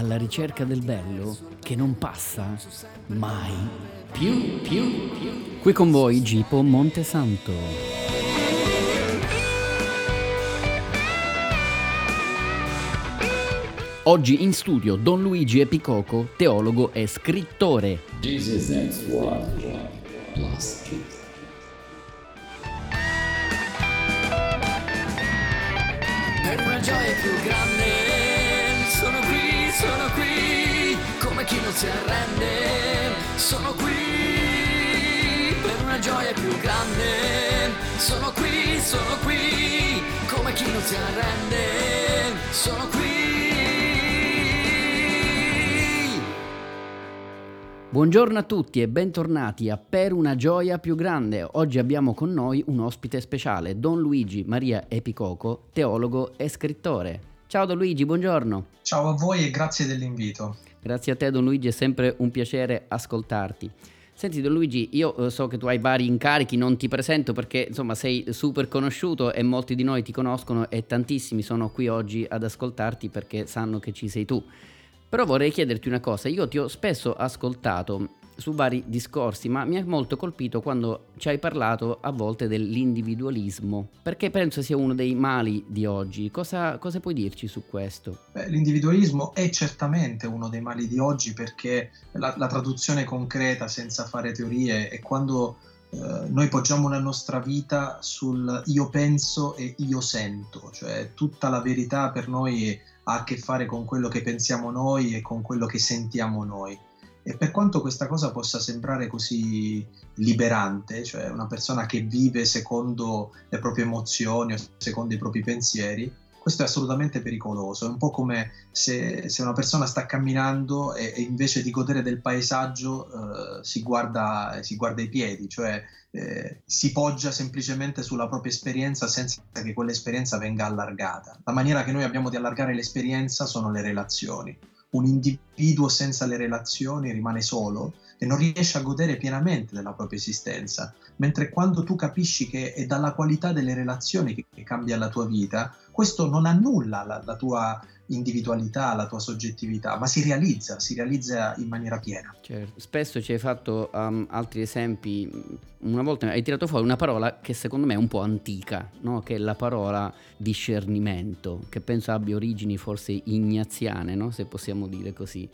alla ricerca del bello che non passa mai più, più, più. Qui con voi Gipo Montesanto. Oggi in studio Don Luigi Epicoco, teologo e scrittore. Jesus next one, plus kids. Per una gioia più grande, chi non si arrende, sono qui. Per una gioia più grande, sono qui, sono qui, come chi non si arrende, sono qui. Buongiorno a tutti e bentornati a Per una gioia più grande. Oggi abbiamo con noi un ospite speciale, Don Luigi Maria Epicoco, teologo e scrittore. Ciao Don Luigi, buongiorno. Ciao a voi e grazie dell'invito. Grazie a te Don Luigi, è sempre un piacere ascoltarti. Senti Don Luigi, io eh, so che tu hai vari incarichi, non ti presento perché insomma sei super conosciuto e molti di noi ti conoscono e tantissimi sono qui oggi ad ascoltarti perché sanno che ci sei tu. Però vorrei chiederti una cosa, io ti ho spesso ascoltato su vari discorsi, ma mi ha molto colpito quando ci hai parlato a volte dell'individualismo, perché penso sia uno dei mali di oggi. Cosa, cosa puoi dirci su questo? Beh, l'individualismo è certamente uno dei mali di oggi perché la, la traduzione concreta, senza fare teorie, è quando eh, noi poggiamo la nostra vita sul io penso e io sento, cioè tutta la verità per noi ha a che fare con quello che pensiamo noi e con quello che sentiamo noi. E per quanto questa cosa possa sembrare così liberante, cioè una persona che vive secondo le proprie emozioni o secondo i propri pensieri, questo è assolutamente pericoloso. È un po' come se, se una persona sta camminando e, e, invece di godere del paesaggio eh, si, guarda, si, guarda, i piedi, cioè eh, si poggia semplicemente sulla propria esperienza senza che quell'esperienza venga allargata. La maniera che noi abbiamo di allargare l'esperienza sono le relazioni. Un individuo senza le relazioni rimane solo e non riesce a godere pienamente della propria esistenza, mentre quando tu capisci che è dalla qualità delle relazioni che, che cambia la tua vita, questo non annulla la, la tua individualità, la tua soggettività, ma si realizza, si realizza in maniera piena. Certo. Spesso ci hai fatto um, altri esempi, una volta hai tirato fuori una parola che secondo me è un po' antica, no? che è la parola discernimento, che penso abbia origini forse ignaziane, no? se possiamo dire così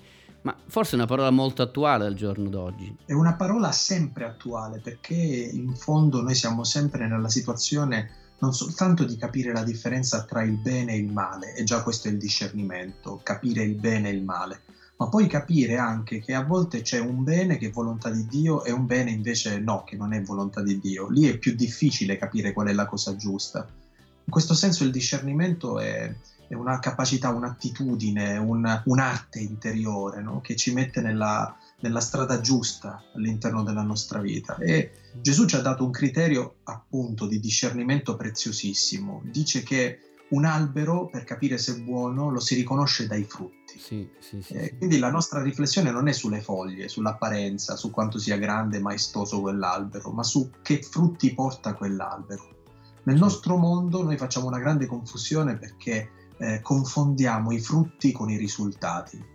ma forse è una parola molto attuale al giorno d'oggi. È una parola sempre attuale perché in fondo noi siamo sempre nella situazione non soltanto di capire la differenza tra il bene e il male, e già questo è il discernimento, capire il bene e il male, ma poi capire anche che a volte c'è un bene che è volontà di Dio e un bene invece no, che non è volontà di Dio. Lì è più difficile capire qual è la cosa giusta. In questo senso il discernimento è, è una capacità, un'attitudine, un, un'arte interiore no? che ci mette nella, nella strada giusta all'interno della nostra vita. E Gesù ci ha dato un criterio appunto di discernimento preziosissimo. Dice che un albero, per capire se è buono, lo si riconosce dai frutti. Sì, sì, sì, eh, quindi la nostra riflessione non è sulle foglie, sull'apparenza, su quanto sia grande e maestoso quell'albero, ma su che frutti porta quell'albero. Nel nostro mondo noi facciamo una grande confusione perché eh, confondiamo i frutti con i risultati.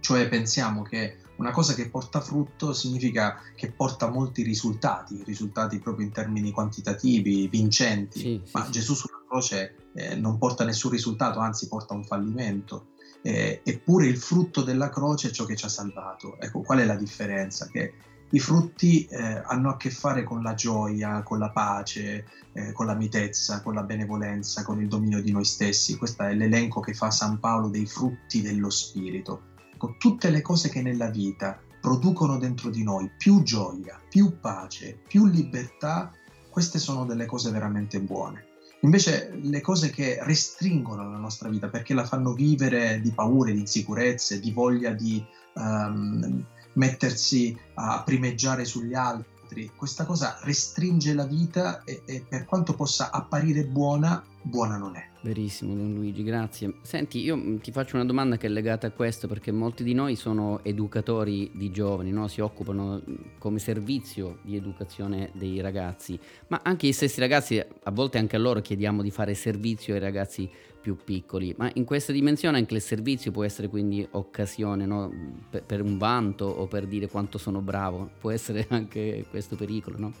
Cioè pensiamo che una cosa che porta frutto significa che porta molti risultati, risultati proprio in termini quantitativi, vincenti, sì, ma sì, Gesù sulla croce eh, non porta nessun risultato, anzi porta un fallimento. Eh, eppure il frutto della croce è ciò che ci ha salvato. Ecco, qual è la differenza? Che i frutti eh, hanno a che fare con la gioia, con la pace, eh, con la mitezza, con la benevolenza, con il dominio di noi stessi. Questo è l'elenco che fa San Paolo dei frutti dello Spirito. Ecco, tutte le cose che nella vita producono dentro di noi più gioia, più pace, più libertà, queste sono delle cose veramente buone. Invece le cose che restringono la nostra vita perché la fanno vivere di paure, di insicurezze, di voglia di um, mettersi a primeggiare sugli altri. Questa cosa restringe la vita e, e per quanto possa apparire buona, buona non è. Verissimo, Don Luigi, grazie. Senti, io mm, ti faccio una domanda che è legata a questo perché molti di noi sono educatori di giovani, no? si occupano mm, come servizio di educazione dei ragazzi, ma anche gli stessi ragazzi, a volte anche a loro chiediamo di fare servizio ai ragazzi più piccoli, ma in questa dimensione anche il servizio può essere quindi occasione no? per, per un vanto o per dire quanto sono bravo, può essere anche questo pericolo, no?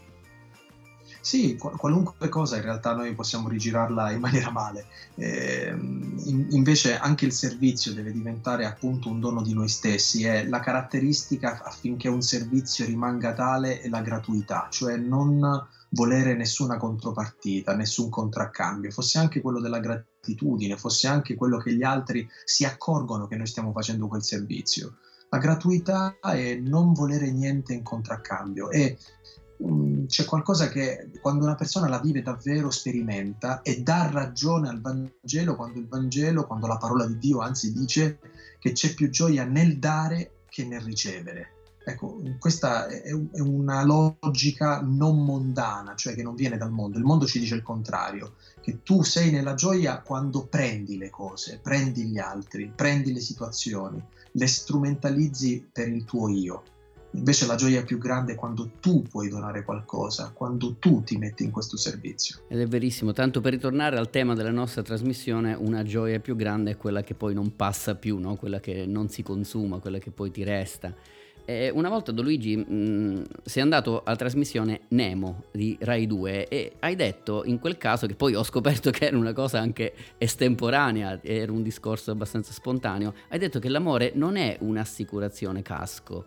Sì, qualunque cosa in realtà noi possiamo rigirarla in maniera male. Eh, in, invece anche il servizio deve diventare appunto un dono di noi stessi e la caratteristica affinché un servizio rimanga tale è la gratuità, cioè non volere nessuna contropartita, nessun contraccambio, fosse anche quello della gratitudine, fosse anche quello che gli altri si accorgono che noi stiamo facendo quel servizio. La gratuità è non volere niente in contraccambio e Mm, c'è qualcosa che quando una persona la vive davvero sperimenta e dà ragione al Vangelo quando il Vangelo, quando la parola di Dio anzi dice che c'è più gioia nel dare che nel ricevere. Ecco, questa è una logica non mondana, cioè che non viene dal mondo. Il mondo ci dice il contrario, che tu sei nella gioia quando prendi le cose, prendi gli altri, prendi le situazioni, le strumentalizzi per il tuo io. Invece la gioia più grande è quando tu puoi donare qualcosa, quando tu ti metti in questo servizio. Ed è verissimo, tanto per ritornare al tema della nostra trasmissione, una gioia più grande è quella che poi non passa più, no? quella che non si consuma, quella che poi ti resta. E una volta Don Luigi mm, sei andato alla trasmissione Nemo di Rai 2 e hai detto in quel caso che poi ho scoperto che era una cosa anche estemporanea, era un discorso abbastanza spontaneo, hai detto che l'amore non è un'assicurazione casco,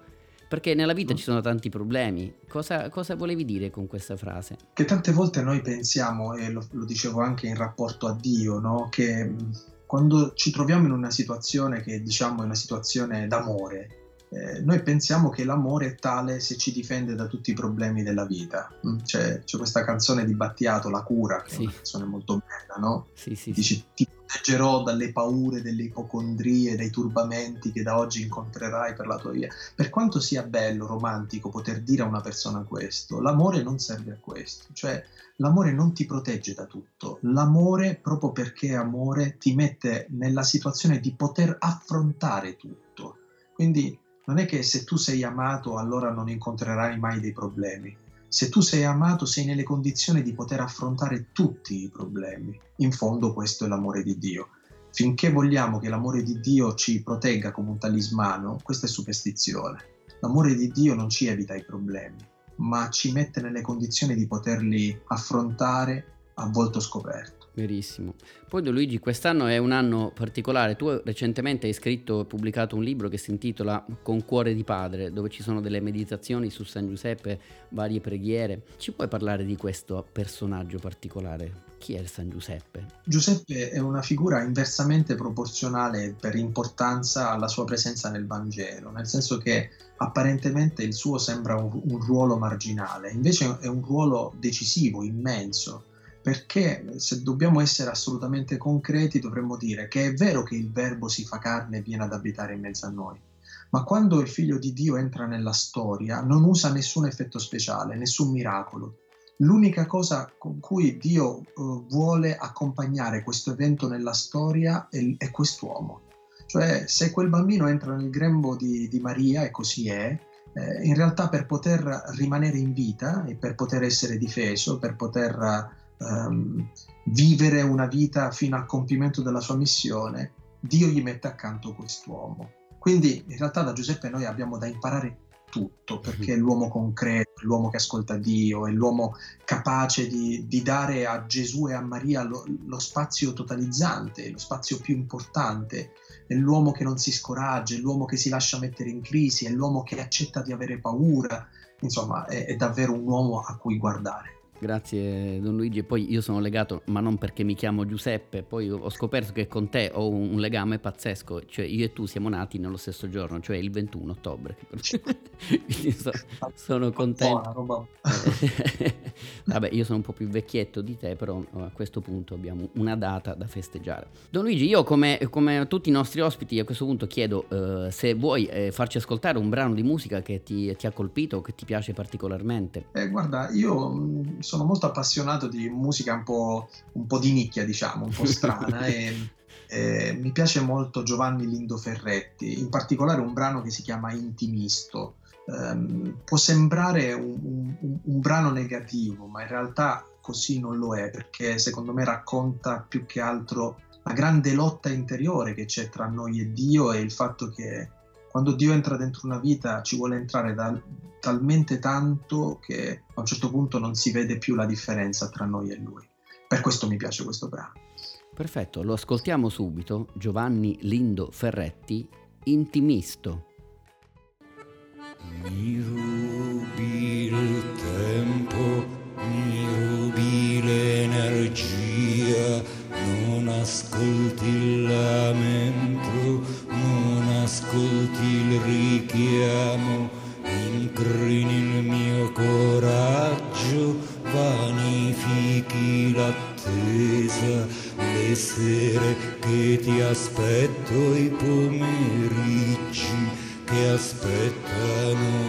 perché nella vita ci sono tanti problemi. Cosa, cosa, volevi dire con questa frase? Che tante volte noi pensiamo, e lo, lo dicevo anche in rapporto a Dio, no? che quando ci troviamo in una situazione che diciamo è una situazione d'amore, eh, noi pensiamo che l'amore è tale se ci difende da tutti i problemi della vita. Mm? C'è, c'è questa canzone di Battiato, La cura, che sì. è una canzone molto bella, no? Sì, sì, Dice, ti proteggerò dalle paure, delle ipocondrie, dai turbamenti che da oggi incontrerai per la tua via. Per quanto sia bello, romantico poter dire a una persona questo, l'amore non serve a questo, cioè l'amore non ti protegge da tutto, l'amore proprio perché è amore ti mette nella situazione di poter affrontare tutto. Quindi non è che se tu sei amato allora non incontrerai mai dei problemi. Se tu sei amato sei nelle condizioni di poter affrontare tutti i problemi. In fondo questo è l'amore di Dio. Finché vogliamo che l'amore di Dio ci protegga come un talismano, questa è superstizione. L'amore di Dio non ci evita i problemi, ma ci mette nelle condizioni di poterli affrontare a volto scoperto. Verissimo. Poi Don Luigi, quest'anno è un anno particolare. Tu recentemente hai scritto e pubblicato un libro che si intitola Con cuore di padre, dove ci sono delle meditazioni su San Giuseppe, varie preghiere. Ci puoi parlare di questo personaggio particolare? Chi è il San Giuseppe? Giuseppe è una figura inversamente proporzionale per importanza alla sua presenza nel Vangelo, nel senso che apparentemente il suo sembra un ruolo marginale, invece è un ruolo decisivo, immenso perché se dobbiamo essere assolutamente concreti dovremmo dire che è vero che il verbo si fa carne e viene ad abitare in mezzo a noi, ma quando il figlio di Dio entra nella storia non usa nessun effetto speciale, nessun miracolo. L'unica cosa con cui Dio uh, vuole accompagnare questo evento nella storia è, è, quest'uomo. Cioè se quel bambino entra nel grembo di, di Maria, e così è, eh, in realtà per poter rimanere in vita e per poter essere difeso, per poter um, vivere una vita fino al compimento della sua missione, Dio gli mette accanto quest'uomo. Quindi in realtà da Giuseppe noi abbiamo da imparare tutto, perché è l'uomo concreto, è l'uomo che ascolta Dio, è l'uomo capace di, di dare a Gesù e a Maria lo, lo, spazio totalizzante, lo spazio più importante, è l'uomo che non si scoraggia, è l'uomo che si lascia mettere in crisi, è l'uomo che accetta di avere paura, insomma è, è davvero un uomo a cui guardare. Grazie Don Luigi. E poi io sono legato, ma non perché mi chiamo Giuseppe, poi ho scoperto che con te ho un legame pazzesco, cioè io e tu siamo nati nello stesso giorno, cioè il 21 ottobre. Quindi so, sono contento. Vabbè, io sono un po' più vecchietto di te, però a questo punto abbiamo una data da festeggiare. Don Luigi, io come, come tutti i nostri ospiti a questo punto chiedo eh, se vuoi eh, farci ascoltare un brano di musica che ti, ti ha colpito o che ti piace particolarmente. Eh, guarda, io mm, sono molto appassionato di musica un po', un po di nicchia, diciamo, un po' strana e, e mi piace molto Giovanni Lindo Ferretti, in particolare un brano che si chiama Intimisto. Um, può sembrare un, un, un, brano negativo, ma in realtà così non lo è, perché secondo me racconta più che altro la grande lotta interiore che c'è tra noi e Dio e il fatto che quando Dio entra dentro una vita ci vuole entrare da, talmente tanto che a un certo punto non si vede più la differenza tra noi e Lui. Per questo mi piace questo brano. Perfetto, lo ascoltiamo subito. Giovanni Lindo Ferretti, Intimisto. Mi rubi richiamo, incrini il mio coraggio, vanifichi l'attesa, le sere che ti aspetto, i pomeriggi che aspettano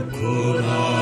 Kur'an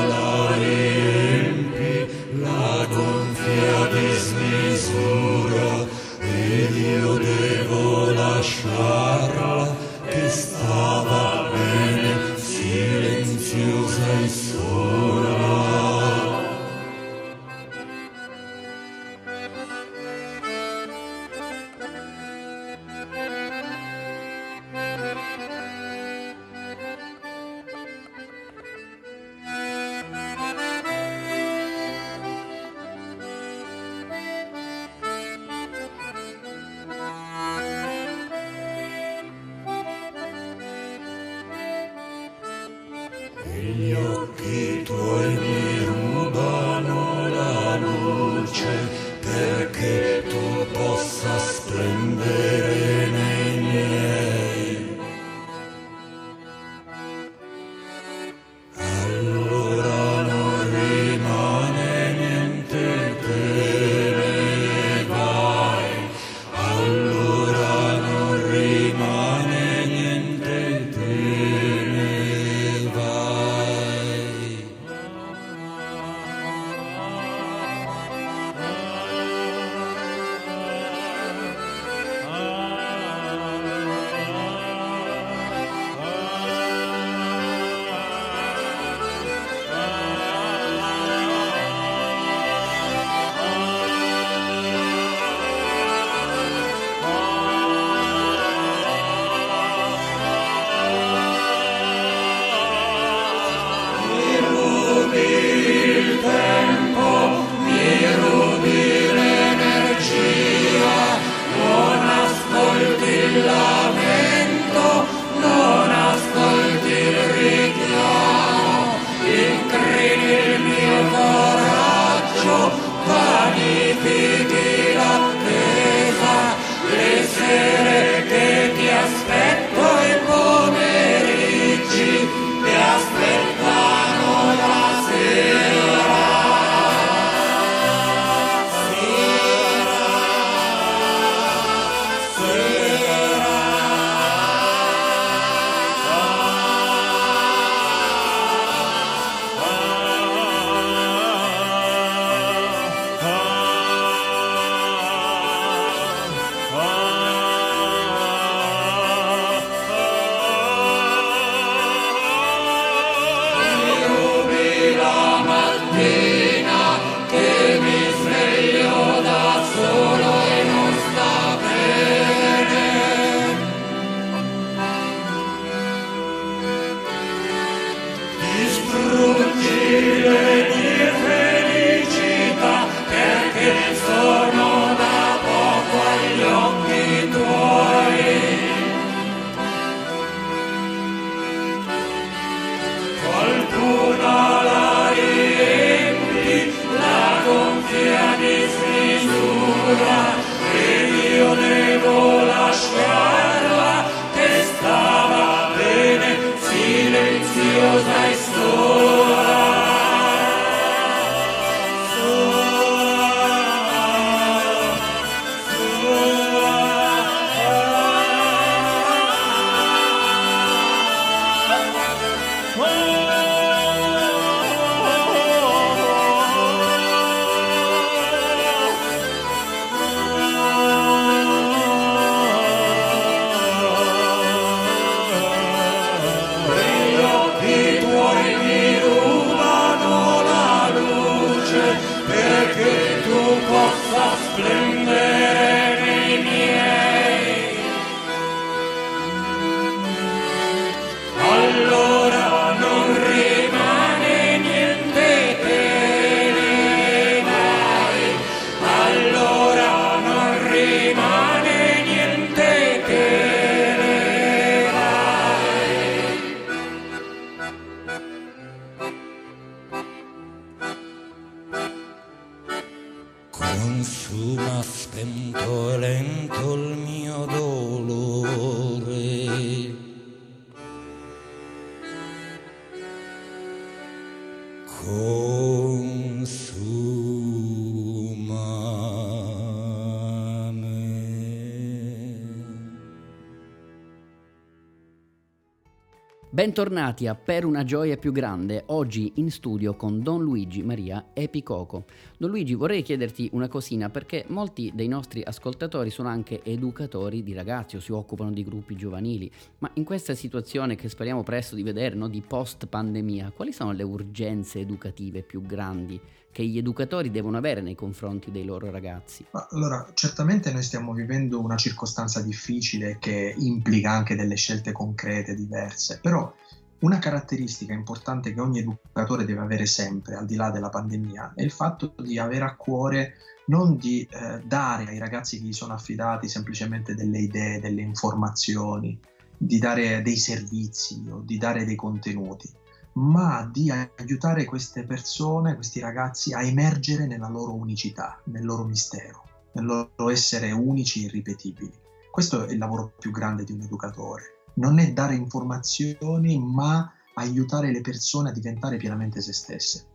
Bentornati a Per una gioia più grande, oggi in studio con Don Luigi Maria Epicoco. Don Luigi, vorrei chiederti una cosina perché molti dei nostri ascoltatori sono anche educatori di ragazzi o si occupano di gruppi giovanili, ma in questa situazione che speriamo presto di vedere, no, di post pandemia, quali sono le urgenze educative più grandi che gli educatori devono avere nei confronti dei loro ragazzi? Allora, certamente noi stiamo vivendo una circostanza difficile che implica anche delle scelte concrete diverse, però una caratteristica importante che ogni educatore deve avere sempre, al di là della pandemia, è il fatto di avere a cuore non di eh, dare ai ragazzi che gli sono affidati semplicemente delle idee, delle informazioni, di dare dei servizi o di dare dei contenuti, ma di aiutare queste persone, questi ragazzi a emergere nella loro unicità, nel loro mistero, nel loro essere unici e irripetibili. Questo è il lavoro più grande di un educatore. Non è dare informazioni, ma aiutare le persone a diventare pienamente se stesse.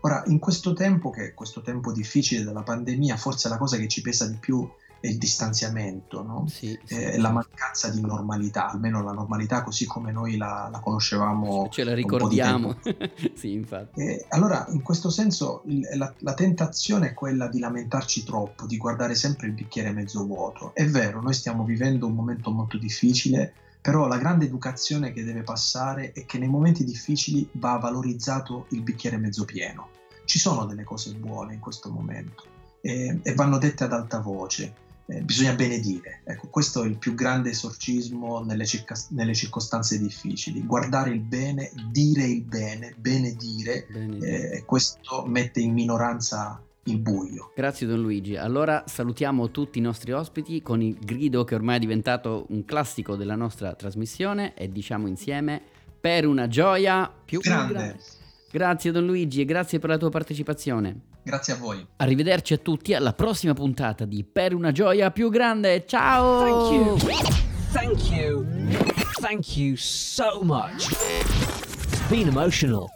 Ora, in questo tempo, che è questo tempo difficile della pandemia, forse la cosa che ci pesa di più il distanziamento, no? Sì, sì, Eh, sì. la mancanza di normalità, almeno la normalità così come noi la, la conoscevamo. Ce la ricordiamo. sì, infatti. e allora, in questo senso, la, la tentazione è quella di lamentarci troppo, di guardare sempre il bicchiere mezzo vuoto. È vero, noi stiamo vivendo un momento molto difficile, però la grande educazione che deve passare è che nei momenti difficili va valorizzato il bicchiere mezzo pieno. Ci sono delle cose buone in questo momento e, e vanno dette ad alta voce. Eh, bisogna benedire. Ecco, questo è il più grande esorcismo nelle, circa- nelle circostanze difficili. Guardare il bene, dire il bene, benedire, Bene. eh, e questo mette in minoranza il buio. Grazie Don Luigi. Allora salutiamo tutti i nostri ospiti con il grido che ormai è diventato un classico della nostra trasmissione e diciamo insieme per una gioia più Grande. Grazie Don Luigi e grazie per la tua partecipazione. Grazie a voi. Arrivederci a tutti alla prossima puntata di Per una gioia più grande. Ciao! Thank you. Thank you. Thank you so much. It's been emotional.